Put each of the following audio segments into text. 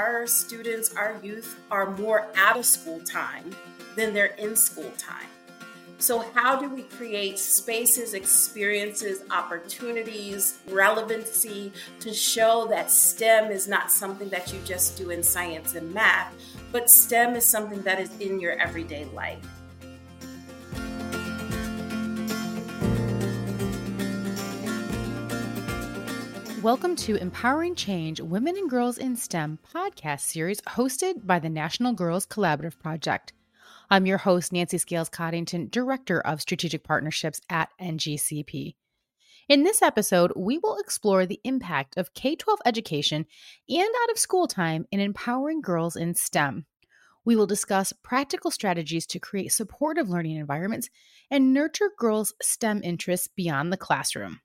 our students, our youth are more out of school time than they're in school time. So, how do we create spaces, experiences, opportunities, relevancy to show that STEM is not something that you just do in science and math, but STEM is something that is in your everyday life? Welcome to Empowering Change Women and Girls in STEM podcast series hosted by the National Girls Collaborative Project. I'm your host, Nancy Scales Coddington, Director of Strategic Partnerships at NGCP. In this episode, we will explore the impact of K 12 education and out of school time in empowering girls in STEM. We will discuss practical strategies to create supportive learning environments and nurture girls' STEM interests beyond the classroom.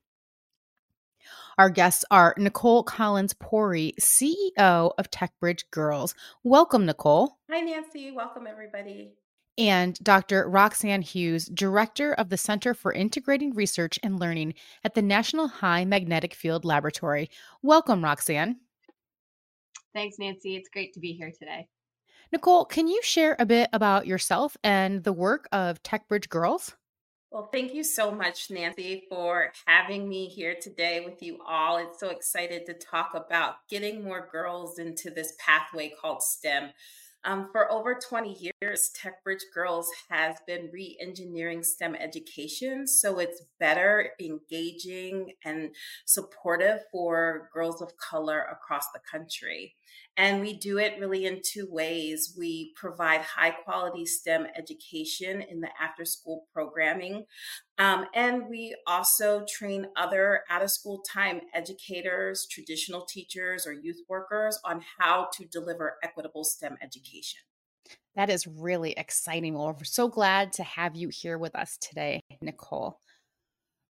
Our guests are Nikole Collins Puri, CEO of TechBridge Girls. Welcome, Nikole. Hi, Nancy. Welcome, everybody and Dr. Roxanne Hughes, Director of the Center for Integrating Research and Learning at the National High Magnetic Field Laboratory. Welcome, Roxanne. Thanks, Nancy. It's great to be here today. Nikole, can you share a bit about yourself and the work of TechBridge Girls? Well, thank you so much, Nancy, for having me here today with you all. It's so excited to talk about getting more girls into this pathway called STEM. Um, for over 20 years, TechBridge Girls has been re engineering STEM education so it's better, engaging, and supportive for girls of color across the country. And we do it really in two ways. We provide high quality STEM education in the after school programming. Um, and we also train other out of school time educators, traditional teachers, or youth workers on how to deliver equitable STEM education. That is really exciting. Well, we're so glad to have you here with us today, Nikole.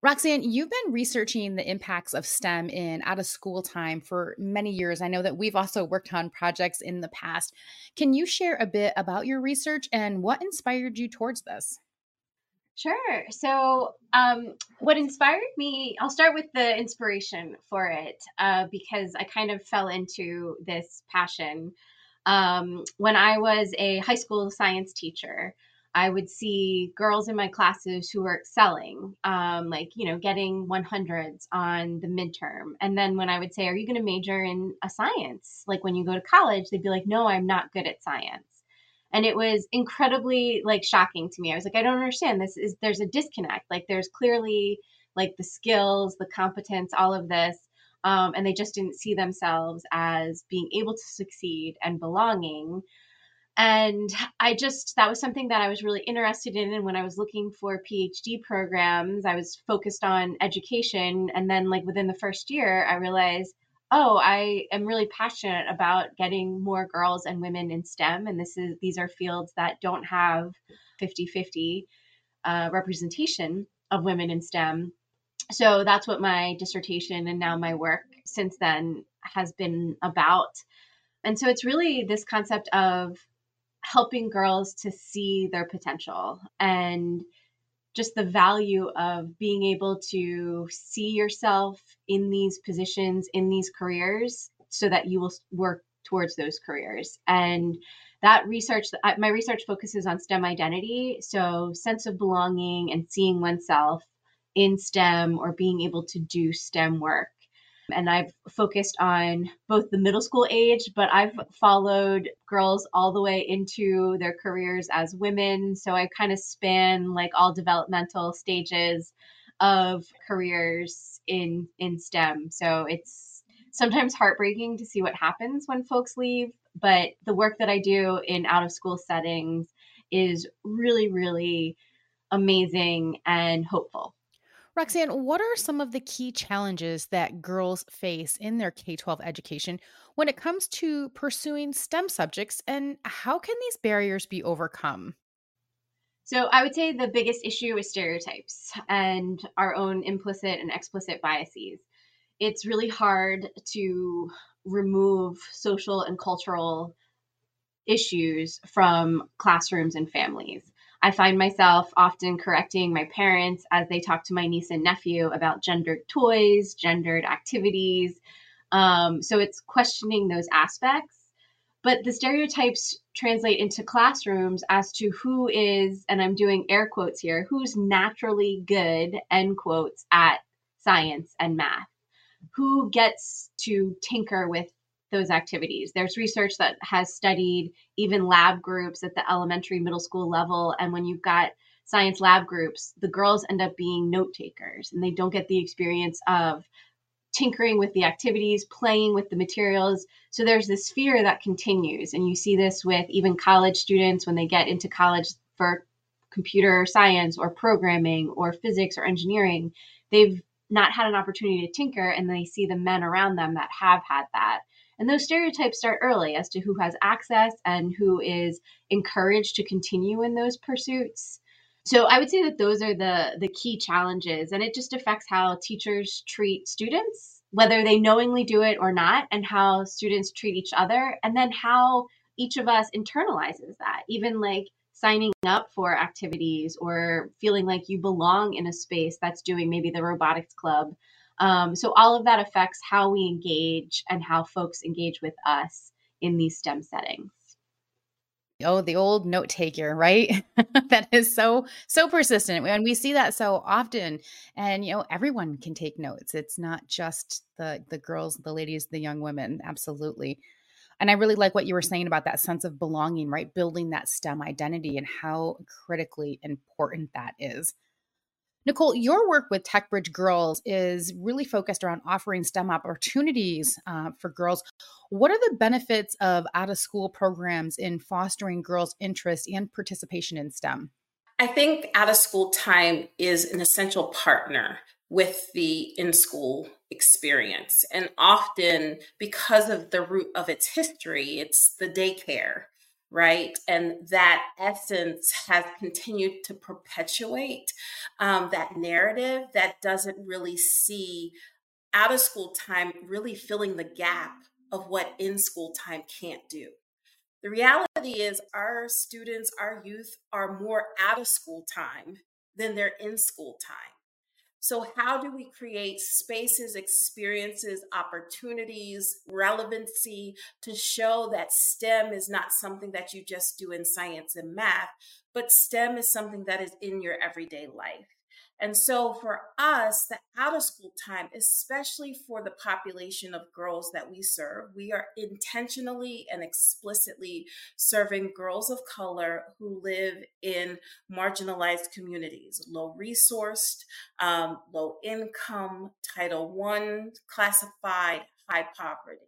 Roxanne, you've been researching the impacts of STEM in out of school time for many years. I know that we've also worked on projects in the past. Can you share a bit about your research and what inspired you towards this? Sure. So, um, what inspired me, I'll start with the inspiration for it uh, because I kind of fell into this passion um, when I was a high school science teacher. I would see girls in my classes who were excelling, um, like, you know, getting 100s on the midterm. And then when I would say, Are you going to major in a science? Like when you go to college, they'd be like, No, I'm not good at science. And it was incredibly like shocking to me. I was like, I don't understand. This is, there's a disconnect. Like, there's clearly like the skills, the competence, all of this. Um, and they just didn't see themselves as being able to succeed and belonging and i just that was something that i was really interested in. And when i was looking for phd programs i was focused on education. And then like within the first year i realized oh i am really passionate about getting more girls and women in stem. And this is these are fields that don't have 50-50 uh, representation of women in stem. So that's what my dissertation and now my work since then has been about. And so it's really this concept of helping girls to see their potential and just the value of being able to see yourself in these positions, in these careers, so that you will work towards those careers. And that research, my research focuses on STEM identity. So, sense of belonging and seeing oneself in STEM or being able to do STEM work. And I've focused on both the middle school age, but I've followed girls all the way into their careers as women. So I kind of span like all developmental stages of careers in in STEM. So it's sometimes heartbreaking to see what happens when folks leave, but the work that I do in out of school settings is really really amazing and hopeful. Roxanne, what are some of the key challenges that girls face in their K 12 education when it comes to pursuing STEM subjects, and how can these barriers be overcome? So, I would say the biggest issue is stereotypes and our own implicit and explicit biases. It's really hard to remove social and cultural issues from classrooms and families. I find myself often correcting my parents as they talk to my niece and nephew about gendered toys, gendered activities. Um, so it's questioning those aspects. but the stereotypes translate into classrooms as to who is, and I'm doing air quotes here, who's naturally good, end quotes, at science and math, who gets to tinker with those activities. There's research that has studied even lab groups at the elementary, middle school level. And when you've got science lab groups, the girls end up being note takers and they don't get the experience of tinkering with the activities, playing with the materials. So there's this fear that continues. And you see this with even college students when they get into college for computer science or programming or physics or engineering. They've not had an opportunity to tinker and they see the men around them that have had that. And those stereotypes start early as to who has access and who is encouraged to continue in those pursuits. So I would say that those are the the key challenges and it just affects how teachers treat students, whether they knowingly do it or not, and how students treat each other and then how each of us internalizes that. Even like signing up for activities or feeling like you belong in a space that's doing maybe the robotics club. Um, so all of that affects how we engage and how folks engage with us in these STEM settings. Oh, the old note taker, right? that is so so persistent. And we see that so often. And you know, everyone can take notes. It's not just the the girls, the ladies, the young women. Absolutely. And I really like what you were saying about that sense of belonging, right? Building that STEM identity and how critically important that is. Nikole, your work with TechBridge Girls is really focused around offering STEM opportunities uh, for girls. What are the benefits of out of school programs in fostering girls' interest and participation in STEM? I think out of school time is an essential partner with the in school experience. And often, because of the root of its history, it's the daycare right? And that essence has continued to perpetuate um, that narrative that doesn't really see out of school time really filling the gap of what in school time can't do. The reality is, our students, our youth are more out of school time than they're in school time. So, how do we create spaces, experiences, opportunities, relevancy to show that STEM is not something that you just do in science and math, but STEM is something that is in your everyday life? And so for us, the out of school time, especially for the population of girls that we serve, we are intentionally and explicitly serving girls of color who live in marginalized communities, low resourced, um, low income, Title I classified, high poverty.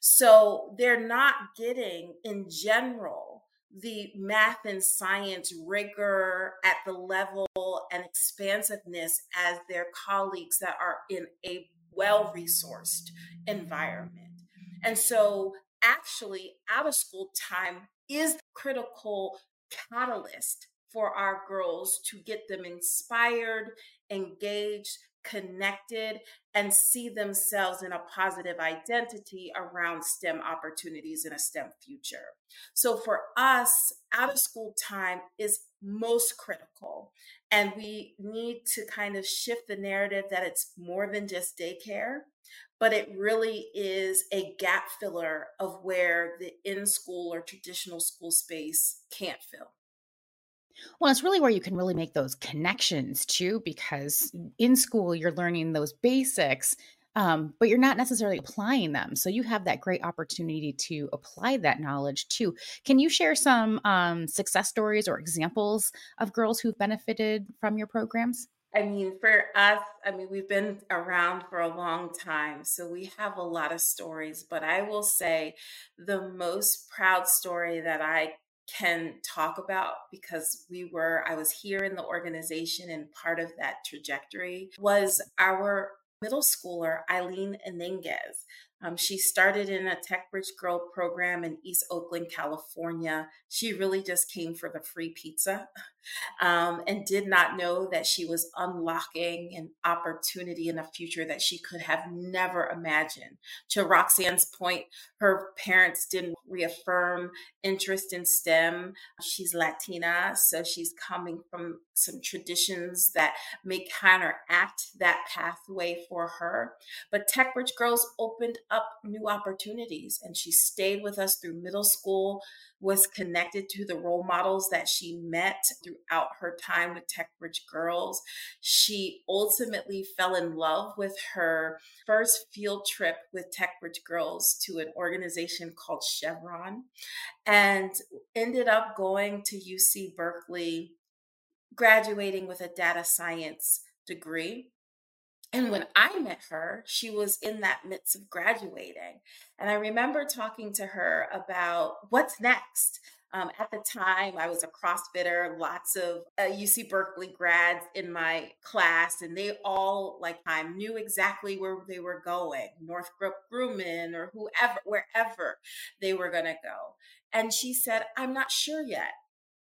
So they're not getting in general the math and science rigor at the level and expansiveness as their colleagues that are in a well resourced environment. And so, actually, out of school time is the critical catalyst for our girls to get them inspired, engaged, connected and see themselves in a positive identity around STEM opportunities in a STEM future. So for us, out of school time is most critical. And we need to kind of shift the narrative that it's more than just daycare, but it really is a gap filler of where the in school or traditional school space can't fill. Well, it's really where you can really make those connections too, because in school you're learning those basics, um, but you're not necessarily applying them. So you have that great opportunity to apply that knowledge too. Can you share some um, success stories or examples of girls who've benefited from your programs? I mean, for us, I mean, we've been around for a long time, so we have a lot of stories. But I will say the most proud story that I can talk about because we were, I was here in the organization and part of that trajectory was our middle schooler, Eileen Inenguez. Um, she started in a TechBridge Girl program in East Oakland, California. She really just came for the free pizza um, and did not know that she was unlocking an opportunity in a future that she could have never imagined. To Roxanne's point, her parents didn't reaffirm interest in STEM. She's Latina, so she's coming from some traditions that may counteract that pathway for her. But TechBridge Girls opened up new opportunities. And she stayed with us through middle school, was connected to the role models that she met throughout her time with TechBridge Girls. She ultimately fell in love with her first field trip with TechBridge Girls to an organization called Chevron and ended up going to UC Berkeley, graduating with a data science degree. And when I met her, she was in that midst of graduating. And I remember talking to her about what's next. Um, at the time, I was a CrossFitter, lots of uh, UC Berkeley grads in my class, and they all, like I knew exactly where they were going Northrop Grumman or whoever, wherever they were going to go. And she said, I'm not sure yet.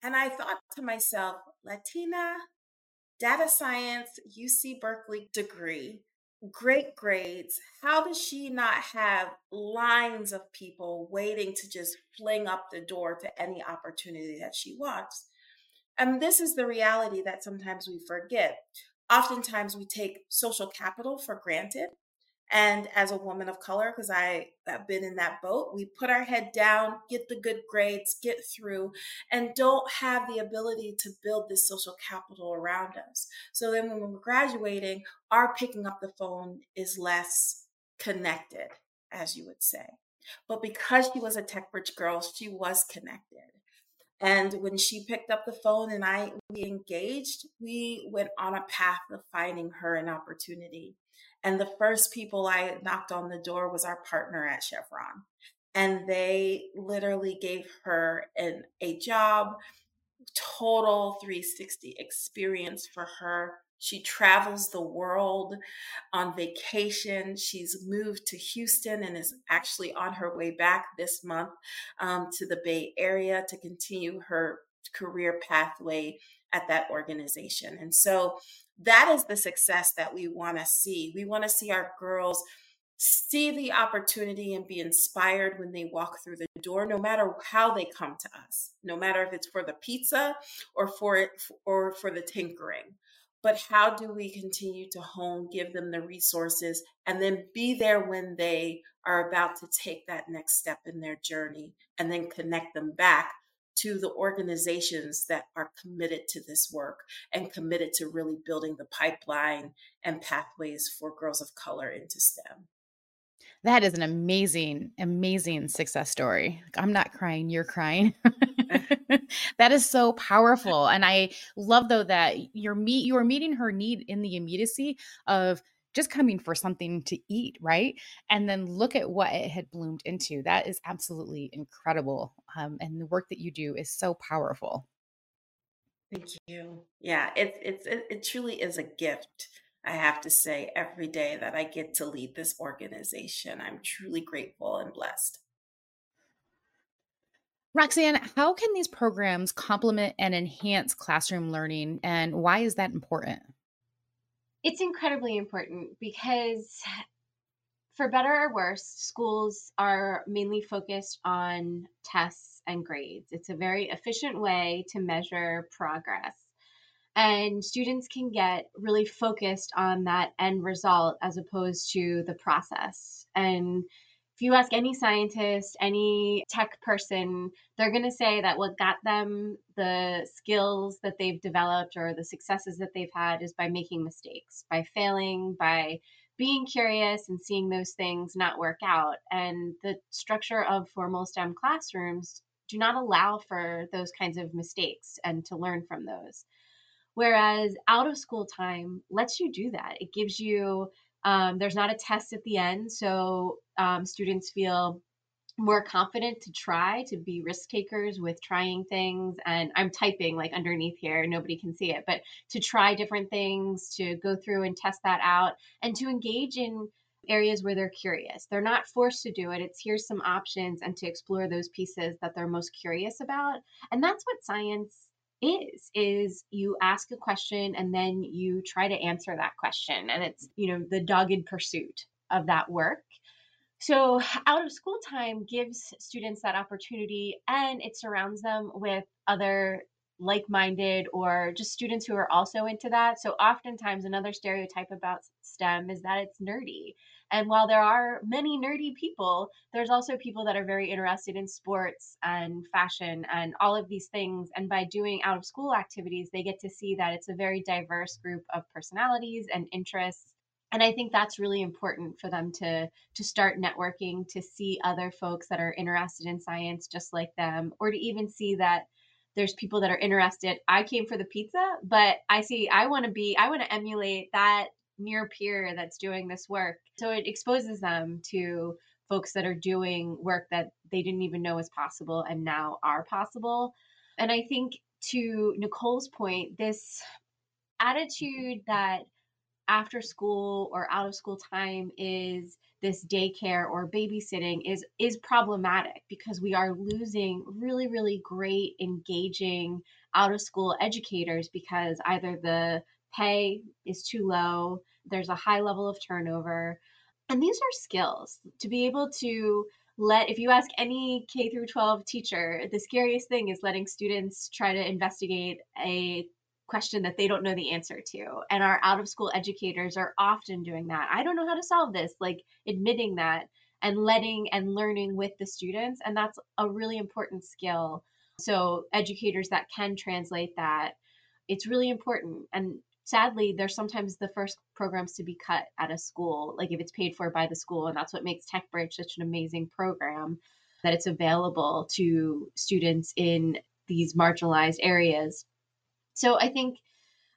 And I thought to myself, Latina, data science, UC Berkeley degree, great grades. How does she not have lines of people waiting to just fling up the door to any opportunity that she wants? And this is the reality that sometimes we forget. Oftentimes we take social capital for granted. And as a woman of color, because I have been in that boat, we put our head down, get the good grades, get through, and don't have the ability to build this social capital around us. So then when we're graduating, our picking up the phone is less connected, as you would say. But because she was a TechBridge girl, she was connected. And when she picked up the phone and I we engaged, we went on a path of finding her an opportunity. And the first people I knocked on the door was our partner at Chevron. And they literally gave her an, a job, total 360 experience for her. She travels the world on vacation. She's moved to Houston and is actually on her way back this month um, to the Bay Area to continue her career pathway at that organization. And so that is the success that we want to see. We want to see our girls see the opportunity and be inspired when they walk through the door no matter how they come to us no matter if it's for the pizza or for it or for the tinkering but how do we continue to hone give them the resources and then be there when they are about to take that next step in their journey and then connect them back to the organizations that are committed to this work and committed to really building the pipeline and pathways for girls of color into STEM. That is an amazing, amazing success story. I'm not crying, you're crying. that is so powerful. And I love though that you're meet you are meeting her need in the immediacy of just coming for something to eat, right? And then look at what it had bloomed into. That is absolutely incredible. Um, and the work that you do is so powerful. Thank you. Yeah, it's it's it, it truly is a gift. I have to say every day that I get to lead this organization. I'm truly grateful and blessed. Roxanne, how can these programs complement and enhance classroom learning, and why is that important? It's incredibly important because, for better or worse, schools are mainly focused on tests and grades. It's a very efficient way to measure progress. And students can get really focused on that end result as opposed to the process. And if you ask any scientist, any tech person, they're going to say that what got them the skills that they've developed or the successes that they've had is by making mistakes, by failing, by being curious and seeing those things not work out. And the structure of formal STEM classrooms do not allow for those kinds of mistakes and to learn from those. Whereas out of school time lets you do that. It gives you um, there's not a test at the end, so um, students feel more confident to try to be risk takers with trying things and i'm typing like underneath here nobody can see it but to try different things to go through and test that out and to engage in areas where they're curious. They're not forced to do it it's here's some options and to explore those pieces that they're most curious about and that's what science is is you ask a question and then you try to answer that question and it's you know the dogged pursuit of that work so out of school time gives students that opportunity and it surrounds them with other like-minded or just students who are also into that so oftentimes another stereotype about STEM is that it's nerdy. And while there are many nerdy people, there's also people that are very interested in sports and fashion and all of these things. And by doing out of school activities, they get to see that it's a very diverse group of personalities and interests. And I think that's really important for them to to start networking, to see other folks that are interested in science just like them, or to even see that there's people that are interested. I came for the pizza, but I see I want to be I want to emulate that near peer that's doing this work. So it exposes them to folks that are doing work that they didn't even know was possible and now are possible. And I think to Nikole's point, this attitude that after school or out of school time is this daycare or babysitting is is problematic because we are losing really really great engaging out of school educators because either the pay is too low there's a high level of turnover. And these are skills to be able to let if you ask any K through 12 teacher, the scariest thing is letting students try to investigate a question that they don't know the answer to. And our out of school educators are often doing that. I don't know how to solve this, like admitting that and letting and learning with the students. And that's a really important skill. So, educators that can translate that, it's really important. And sadly they're sometimes the first programs to be cut at a school like if it's paid for by the school and that's what makes techbridge such an amazing program that it's available to students in these marginalized areas. So i think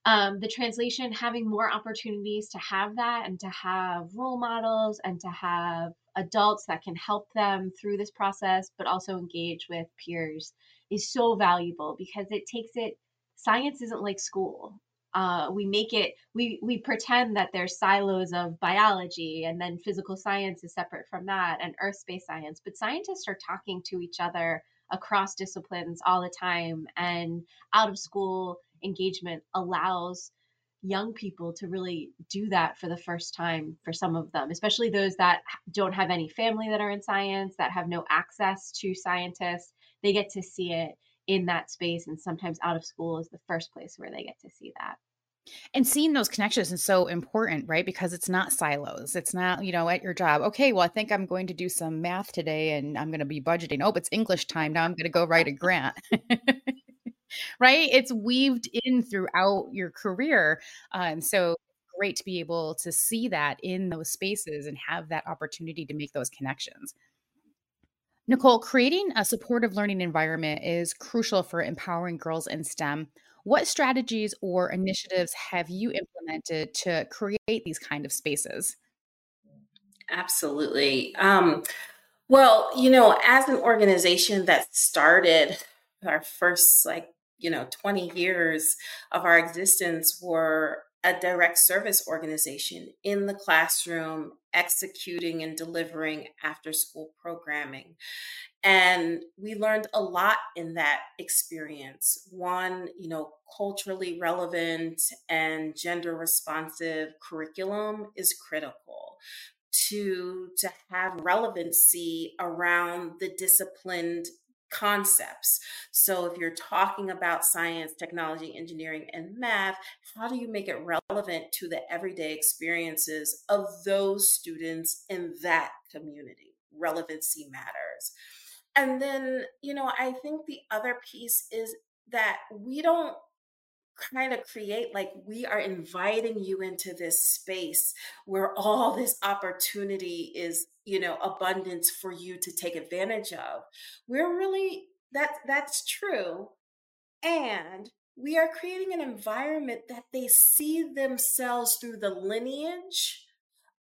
um, the translation having more opportunities to have that and to have role models and to have adults that can help them through this process but also engage with peers is so valuable because it takes it science isn't like school uh, we make it we we pretend that there's silos of biology and then physical science is separate from that and earth space science but scientists are talking to each other across disciplines all the time and out of school engagement allows young people to really do that for the first time for some of them especially those that don't have any family that are in science that have no access to scientists. They get to see it in that space and sometimes out of school is the first place where they get to see that. And seeing those connections is so important right? Because it's not silos. It's not you know at your job okay well i think i'm going to do some math today and i'm going to be budgeting. Oh it's english time. Now i'm going to go write a grant. Right? It's weaved in throughout your career uh, and so great to be able to see that in those spaces and have that opportunity to make those connections Nikole, creating a supportive learning environment is crucial for empowering girls in STEM. What strategies or initiatives have you implemented to create these kind of spaces? Absolutely. Um, well, you know, as an organization that started our first, like, you know, 20 years of our existence were a direct service organization in the classroom executing and delivering after school programming. And we learned a lot in that experience. One, you know, culturally relevant and gender responsive curriculum is critical to to have relevancy around the disciplined concepts. So if you're talking about science, technology, engineering, and math, how do you make it relevant to the everyday experiences of those students in that community? Relevancy matters. And then, you know, I think the other piece is that we don't kind of create like we are inviting you into this space where all this opportunity is you know abundance for you to take advantage of. We're really that that's true and we are creating an environment that they see themselves through the lineage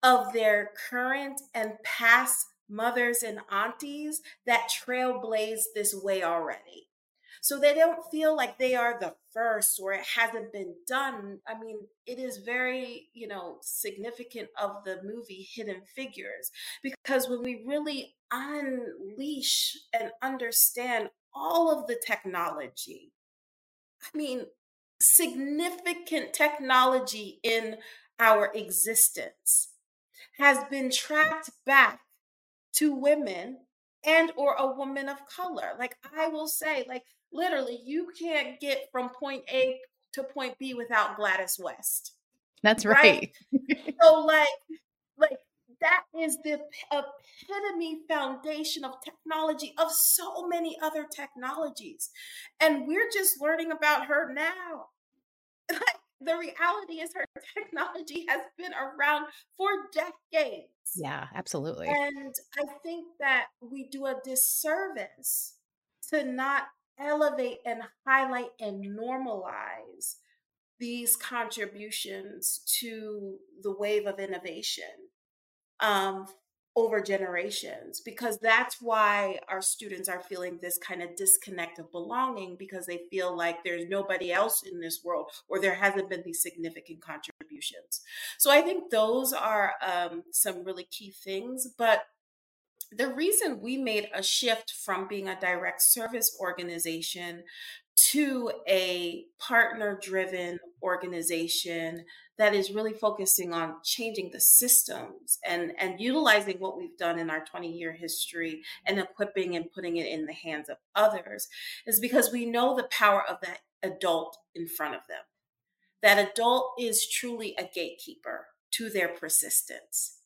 of their current and past mothers and aunties that trailblaze this way already so they don't feel like they are the first or it hasn't been done. I mean, it is very, you know, significant of the movie Hidden Figures because when we really unleash and understand all of the technology, I mean, significant technology in our existence has been tracked back to women and or a woman of color like i will say like literally you can't get from point A to point B without Gladys West. That's right. right? so like like that is the epitome foundation of technology of so many other technologies and we're just learning about her now like the reality is her technology has been around for decades yeah absolutely and i think that we do a disservice to not elevate and highlight and normalize these contributions to the wave of innovation um, over generations because that's why our students are feeling this kind of disconnect of belonging because they feel like there's nobody else in this world or there hasn't been these significant contributions. So i think those are um, some really key things but the reason we made a shift from being a direct service organization to a partner driven organization that is really focusing on changing the systems and, and utilizing what we've done in our 20 year history and equipping and putting it in the hands of others is because we know the power of that adult in front of them. That adult is truly a gatekeeper to their persistence.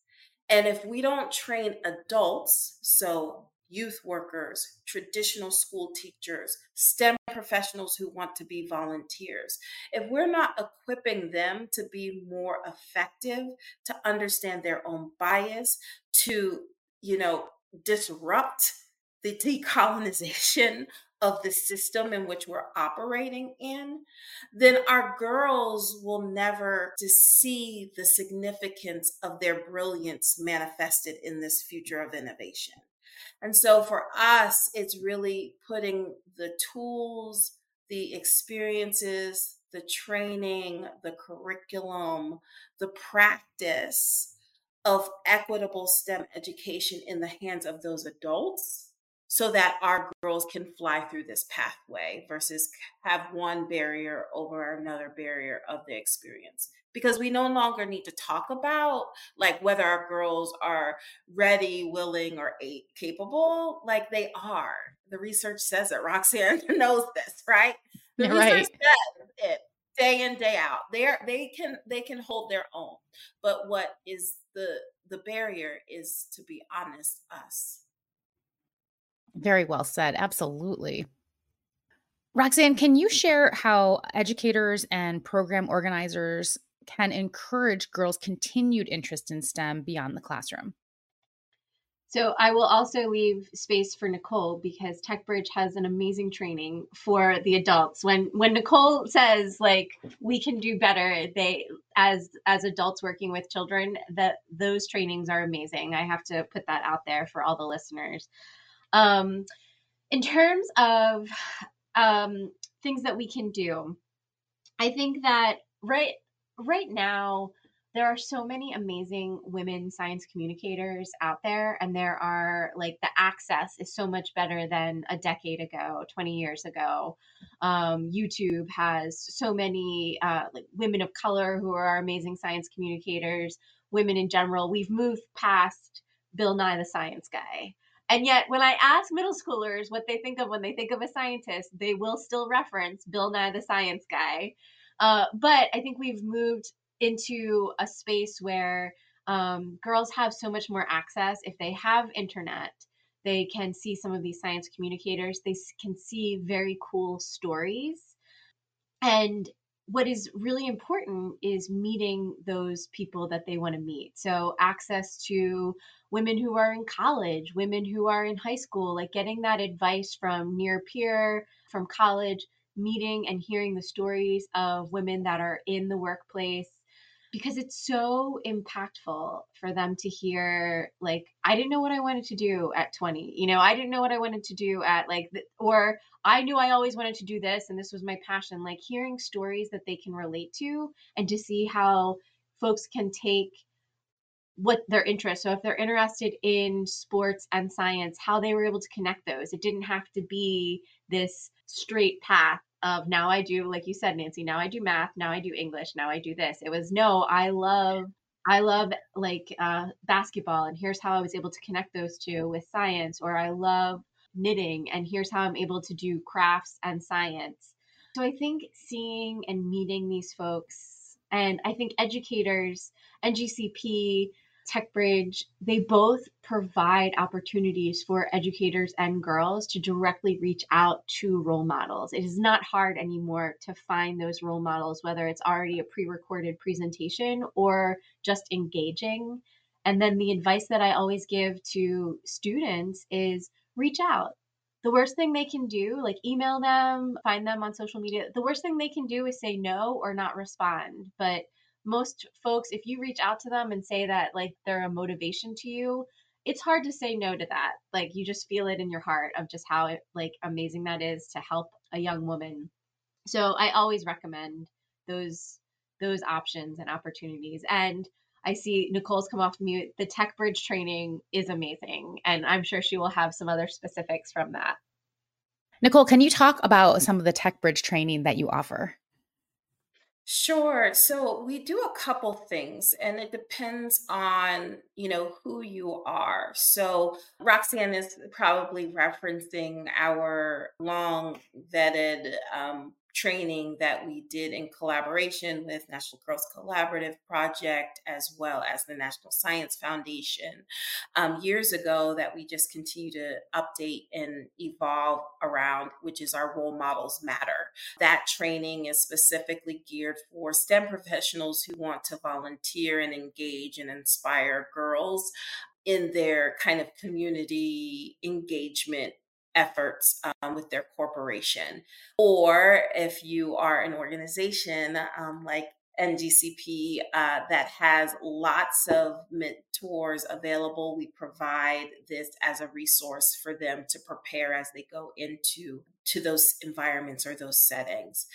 And if we don't train adults, so youth workers, traditional school teachers, STEM professionals who want to be volunteers, if we're not equipping them to be more effective, to understand their own bias, to, you know, disrupt the decolonization of the system in which we're operating in, then our girls will never see the significance of their brilliance manifested in this future of innovation. And so for us, it's really putting the tools, the experiences, the training, the curriculum, the practice of equitable STEM education in the hands of those adults so that our girls can fly through this pathway versus have one barrier over another barrier of the experience. Because we no longer need to talk about like whether our girls are ready willing or capable like they are. The research says it. Roxanne knows this right? The research right. says it day in day out. They're they can they can hold their own. But what is the the barrier is to be honest us very well said. Absolutely. Roxanne, can you share how educators and program organizers can encourage girls' continued interest in STEM beyond the classroom? So I will also leave space for Nikole because TechBridge has an amazing training for the adults. When when Nikole says like we can do better, they as as adults working with children, that those trainings are amazing. I have to put that out there for all the listeners. Um, in terms of um, things that we can do, I think that right right now there are so many amazing women science communicators out there and there are like the access is so much better than a decade ago 20 years ago. Um, youtube has so many uh, like women of color who are amazing science communicators women in general. We've moved past bill nye the science guy and yet, when I ask middle schoolers what they think of when they think of a scientist, they will still reference Bill Nye the Science Guy. Uh, but I think we've moved into a space where um, girls have so much more access. If they have internet, they can see some of these science communicators, they can see very cool stories. And what is really important is meeting those people that they want to meet. So, access to women who are in college, women who are in high school, like getting that advice from near peer, from college, meeting and hearing the stories of women that are in the workplace because it's so impactful for them to hear like i didn't know what i wanted to do at 20 you know i didn't know what i wanted to do at like or i knew i always wanted to do this and this was my passion like hearing stories that they can relate to and to see how folks can take what their interest so if they're interested in sports and science how they were able to connect those it didn't have to be this straight path of now I do, like you said, Nancy, now I do math, now I do English, now I do this. It was no, I love I love like uh, basketball, and here's how I was able to connect those two with science, or I love knitting, and here's how I'm able to do crafts and science. So I think seeing and meeting these folks And I think educators, NGCP, TechBridge, they both provide opportunities for educators and girls to directly reach out to role models. It is not hard anymore to find those role models, whether it's already a pre recorded presentation or just engaging. And then the advice that I always give to students is reach out. The worst thing they can do, like email them, find them on social media, the worst thing they can do is say no or not respond. But most folks, if you reach out to them and say that like they're a motivation to you, it's hard to say no to that. Like you just feel it in your heart of just how it, like amazing that is to help a young woman. So I always recommend those those options and opportunities. And I see Nikole's come off mute. The Tech Bridge training is amazing, and I'm sure she will have some other specifics from that. Nikole, can you talk about some of the Tech Bridge training that you offer? Sure. So we do a couple things and it depends on, you know, who you are. So Roxanne is probably referencing our long vetted um, training that we did in collaboration with National Girls Collaborative Project as well as the National Science Foundation um, years ago that we just continue to update and evolve around, which is our Role Models Matter. That training is specifically geared for STEM professionals who want to volunteer and engage and inspire girls in their kind of community engagement efforts um, with their corporation. Or if you are an organization um, like NGCP uh, that has lots of mentors available, we provide this as a resource for them to prepare as they go into to those environments or those settings.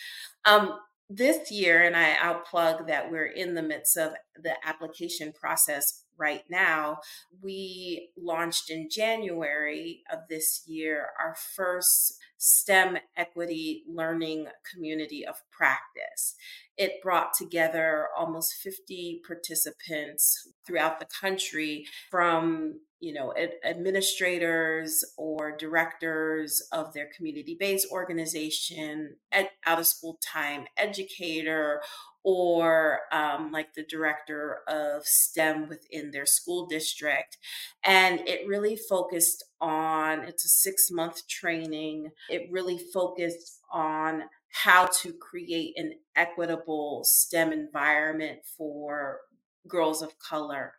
Um, this year, and I, I'll plug that we're in the midst of the application process right now. We launched in January of this year our first STEM equity learning community of practice. It brought together almost 50 participants throughout the country from you know administrators or directors of their community-based organization out of school time educator or um, like the director of STEM within their school district. And it really focused on, it's a six month training. It really focused on how to create an equitable STEM environment for girls of color.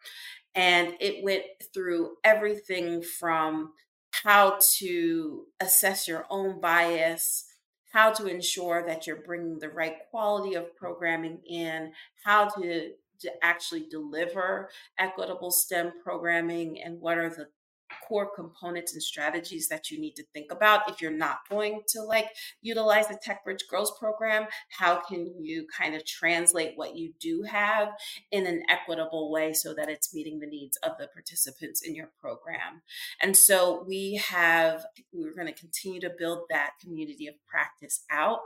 And it went through everything from how to assess your own bias how to ensure that you're bringing the right quality of programming in, how to, to actually deliver equitable STEM programming, and what are the core components and strategies that you need to think about if you're not going to like utilize the TechBridge Girls program? How can you kind of translate what you do have in an equitable way so that it's meeting the needs of the participants in your program? And so we have, we're going to continue to build that community of practice out.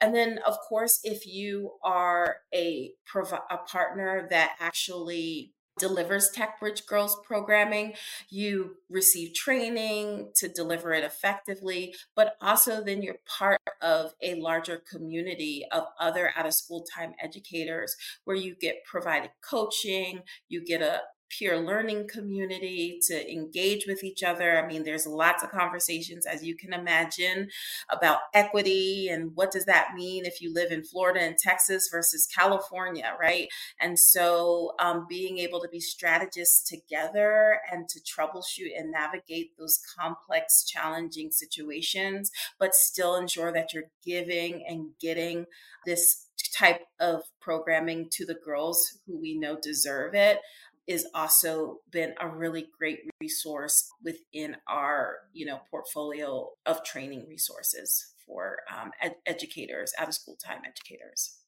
And then, of course, if you are a, a partner that actually delivers TechBridge Girls programming. You receive training to deliver it effectively, but also then you're part of a larger community of other out of school time educators where you get provided coaching, you get a peer learning community to engage with each other. I mean, there's lots of conversations, as you can imagine, about equity and what does that mean if you live in Florida and Texas versus California, right? And so um, being able to be strategists together and to troubleshoot and navigate those complex, challenging situations, but still ensure that you're giving and getting this type of programming to the girls who we know deserve it is also been a really great resource within our you know portfolio of training resources for um, ed- educators out of school time educators.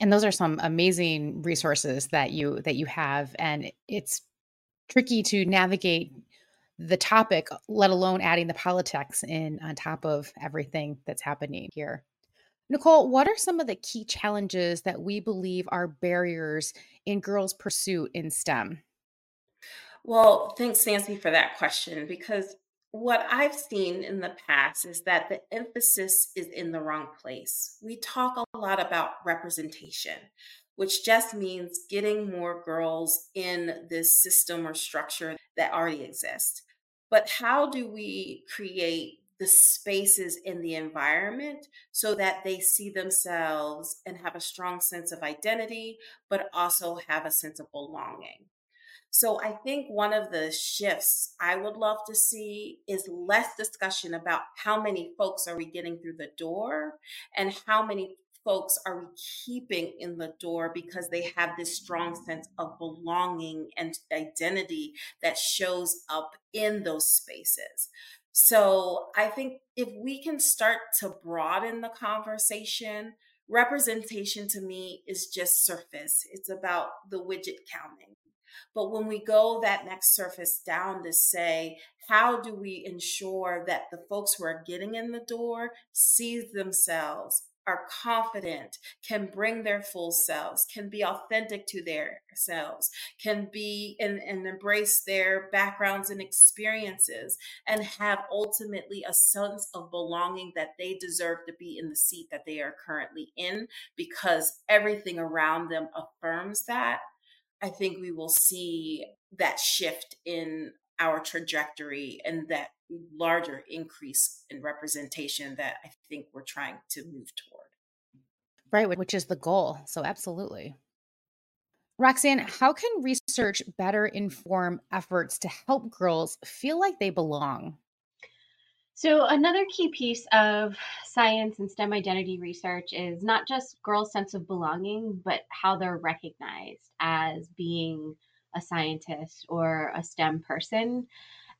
And those are some amazing resources that you that you have and it's tricky to navigate the topic let alone adding the politics in on top of everything that's happening here Nikole, what are some of the key challenges that we believe are barriers in girls' pursuit in STEM? Well, thanks, Nancy, for that question because what I've seen in the past is that the emphasis is in the wrong place. We talk a lot about representation. which just means getting more girls in this system or structure that already exists. But how do we create the spaces in the environment so that they see themselves and have a strong sense of identity, but also have a sense of belonging? So I think one of the shifts I would love to see is less discussion about how many folks are we getting through the door and how many folks are we keeping in the door because they have this strong sense of belonging and identity that shows up in those spaces. So I think if we can start to broaden the conversation, representation to me is just surface. It's about the widget counting. But when we go that next surface down to say, how do we ensure that the folks who are getting in the door see themselves are confident, can bring their full selves, can be authentic to their selves, can be and, and embrace their backgrounds and experiences, and have ultimately a sense of belonging that they deserve to be in the seat that they are currently in because everything around them affirms that. I think we will see that shift in our trajectory and that larger increase in representation that I think we're trying to move toward. Right, which is the goal. So, absolutely. Roxanne, how can research better inform efforts to help girls feel like they belong? So, another key piece of science and STEM identity research is not just girls' sense of belonging, but how they're recognized as being a scientist or a STEM person.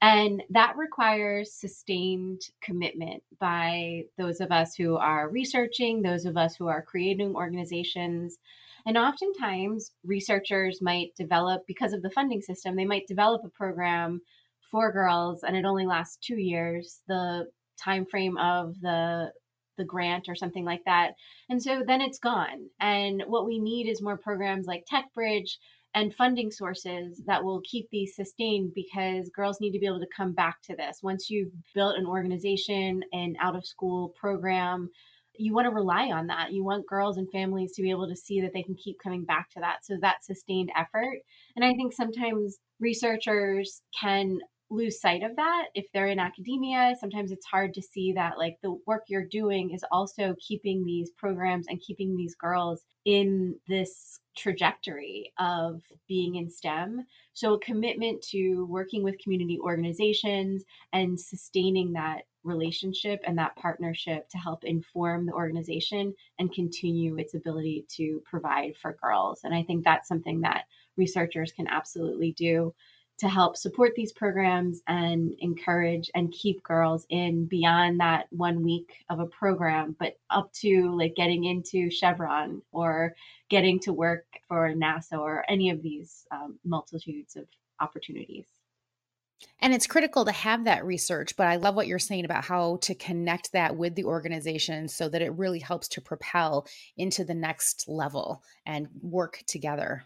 And that requires sustained commitment by those of us who are researching, those of us who are creating organizations. And oftentimes, researchers might develop, because of the funding system, they might develop a program for girls and it only lasts two years, the time frame of the the grant or something like that. And so then it's gone. And what we need is more programs like Techbridge and funding sources that will keep these sustained because girls need to be able to come back to this. Once you've built an organization, an out of school program, you want to rely on that. You want girls and families to be able to see that they can keep coming back to that. So that sustained effort. And I think sometimes researchers can lose sight of that if they're in academia sometimes it's hard to see that like the work you're doing is also keeping these programs and keeping these girls in this trajectory of being in STEM. So, a commitment to working with community organizations and sustaining that relationship and that partnership to help inform the organization and continue its ability to provide for girls. And I think that's something that researchers can absolutely do to help support these programs and encourage and keep girls in beyond that one week of a program, but up to like getting into Chevron or getting to work for NASA or any of these um, multitudes of opportunities. And it's critical to have that research, but I love what you're saying about how to connect that with the organization so that it really helps to propel into the next level and work together.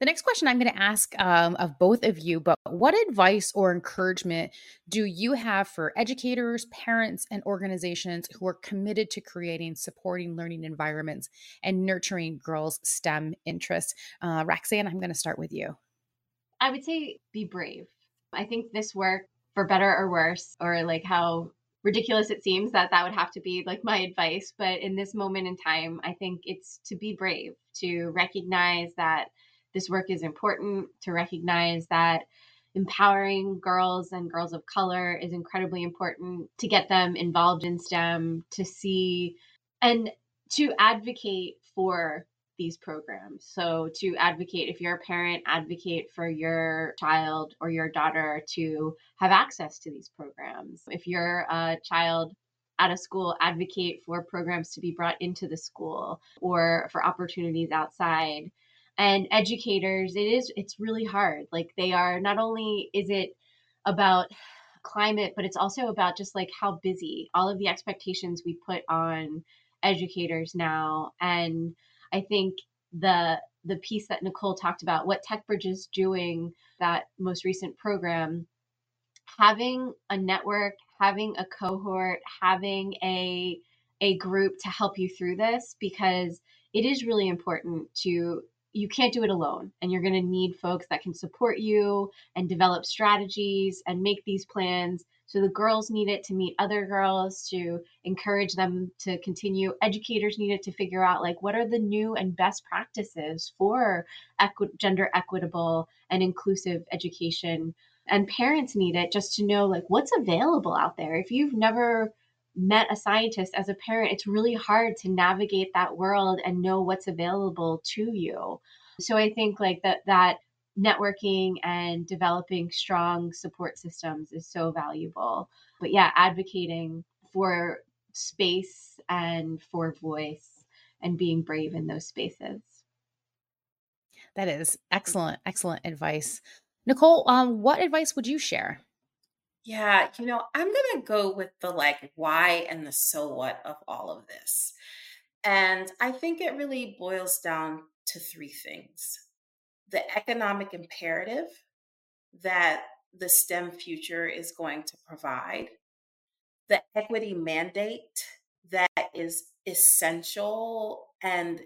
The next question I'm going to ask um, of both of you, but what advice or encouragement do you have for educators, parents, and organizations who are committed to creating supporting learning environments and nurturing girls' STEM interests? Uh, Roxanne, I'm going to start with you. I would say be brave. I think this work, for better or worse, or like how ridiculous it seems that that would have to be like my advice, but in this moment in time, I think it's to be brave, to recognize that this work is important to recognize that empowering girls and girls of color is incredibly important to get them involved in STEM, to see and to advocate for these programs. So, to advocate, if you're a parent, advocate for your child or your daughter to have access to these programs. If you're a child at a school, advocate for programs to be brought into the school or for opportunities outside and educators it is it's really hard. Like they are not only is it about climate but it's also about just like how busy all of the expectations we put on educators now. And i think the the piece that Nikole talked about what Techbridge is doing that most recent program having a network having a cohort having a a group to help you through this because it is really important to you can't do it alone and you're going to need folks that can support you and develop strategies and make these plans. So the girls need it to meet other girls to encourage them to continue. Educators need it to figure out like what are the new and best practices for equi- gender equitable and inclusive education? And parents need it just to know like what's available out there. If you've never met a scientist as a parent, it's really hard to navigate that world and know what's available to you. So I think like that that networking and developing strong support systems is so valuable. But yeah, advocating for space and for voice and being brave in those spaces. That is excellent, excellent advice. Nikole, um, what advice would you share? Yeah, you know, I'm going to go with the like why and the so what of all of this. And I think it really boils down to three things the economic imperative that the STEM future is going to provide, the equity mandate that is essential and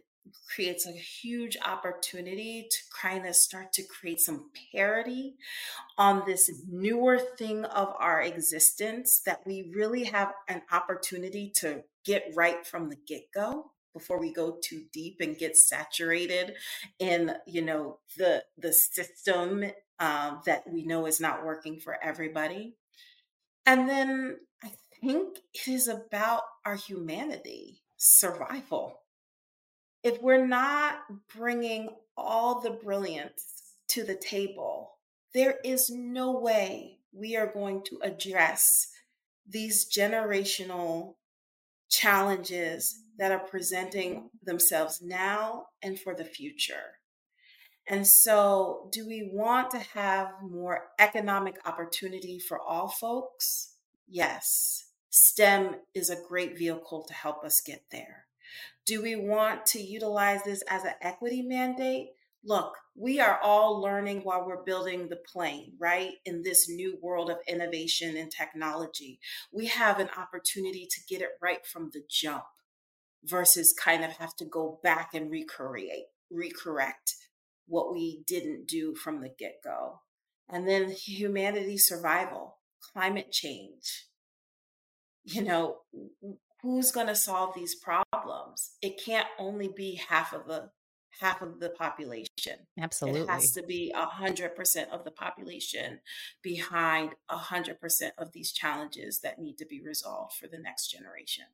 creates a huge opportunity to kind of start to create some parity on this newer thing of our existence that we really have an opportunity to get right from the get-go before we go too deep and get saturated in you know the the system um, that we know is not working for everybody. And then i think it is about our humanity survival if we're not bringing all the brilliance to the table, there is no way we are going to address these generational challenges that are presenting themselves now and for the future. And so, do we want to have more economic opportunity for all folks? Yes. STEM is a great vehicle to help us get there. Do we want to utilize this as an equity mandate? Look, we are all learning while we're building the plane, right? In this new world of innovation and technology, we have an opportunity to get it right from the jump versus kind of have to go back and recreate, recorrect what we didn't do from the get go. And then humanity survival, climate change. You know, who's going to solve these problems it can't only be half of the half of the population. Absolutely it has to be a hundred percent of the population behind a hundred percent of these challenges that need to be resolved for the next generation.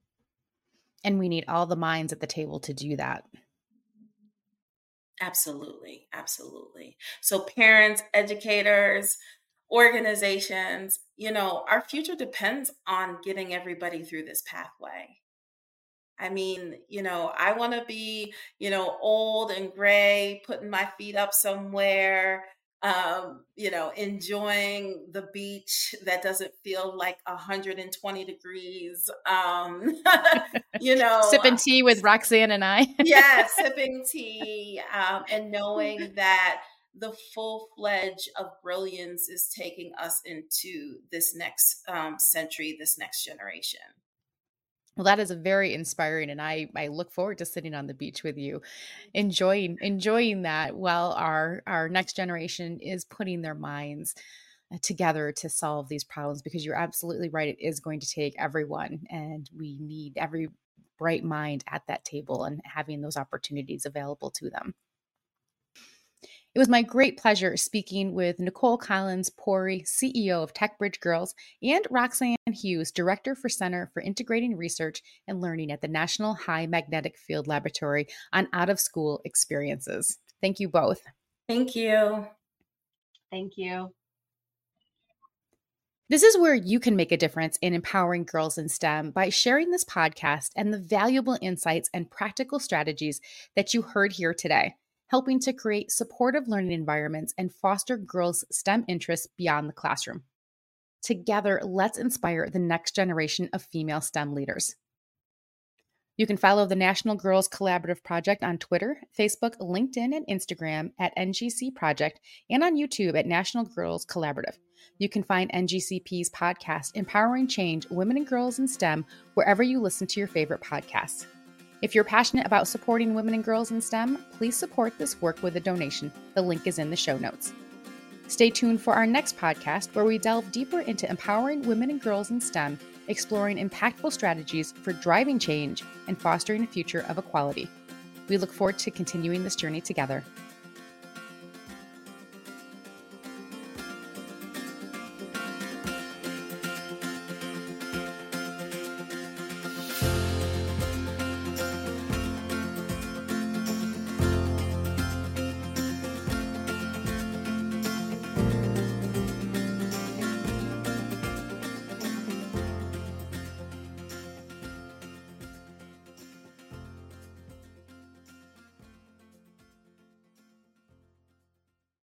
And we need all the minds at the table to do that. Absolutely absolutely. So parents educators organizations, you know, our future depends on getting everybody through this pathway. I mean, you know, I want to be, you know, old and gray, putting my feet up somewhere, um, you know, enjoying the beach that doesn't feel like 120 degrees. Um, you know, sipping tea with Roxanne and I. yeah, sipping tea um, and knowing that the full fledged of brilliance is taking us into this next um, century, this next generation. Well, that is a very inspiring, and I I look forward to sitting on the beach with you, enjoying enjoying that while our our next generation is putting their minds uh, together to solve these problems. Because you're absolutely right, it is going to take everyone, and we need every bright mind at that table and having those opportunities available to them. It was my great pleasure speaking with Nikole Collins Puri, CEO of Techbridge Girls, and Roxanne Hughes, Director for Center for Integrating Research and Learning at the National High Magnetic Field Laboratory on out of school experiences. Thank you both. Thank you. Thank you. This is where you can make a difference in empowering girls in STEM by sharing this podcast and the valuable insights and practical strategies that you heard here today helping to create supportive learning environments and foster girls' STEM interests beyond the classroom. Together, let's inspire the next generation of female STEM leaders. You can follow the National Girls Collaborative Project on Twitter, Facebook, LinkedIn, and Instagram at NGC Project and on YouTube at National Girls Collaborative. You can find NGCP's podcast, Empowering Change Women and Girls in STEM, wherever you listen to your favorite podcasts. If you're passionate about supporting women and girls in STEM, please support this work with a donation. The link is in the show notes. Stay tuned for our next podcast where we delve deeper into empowering women and girls in STEM, exploring impactful strategies for driving change and fostering a future of equality. We look forward to continuing this journey together.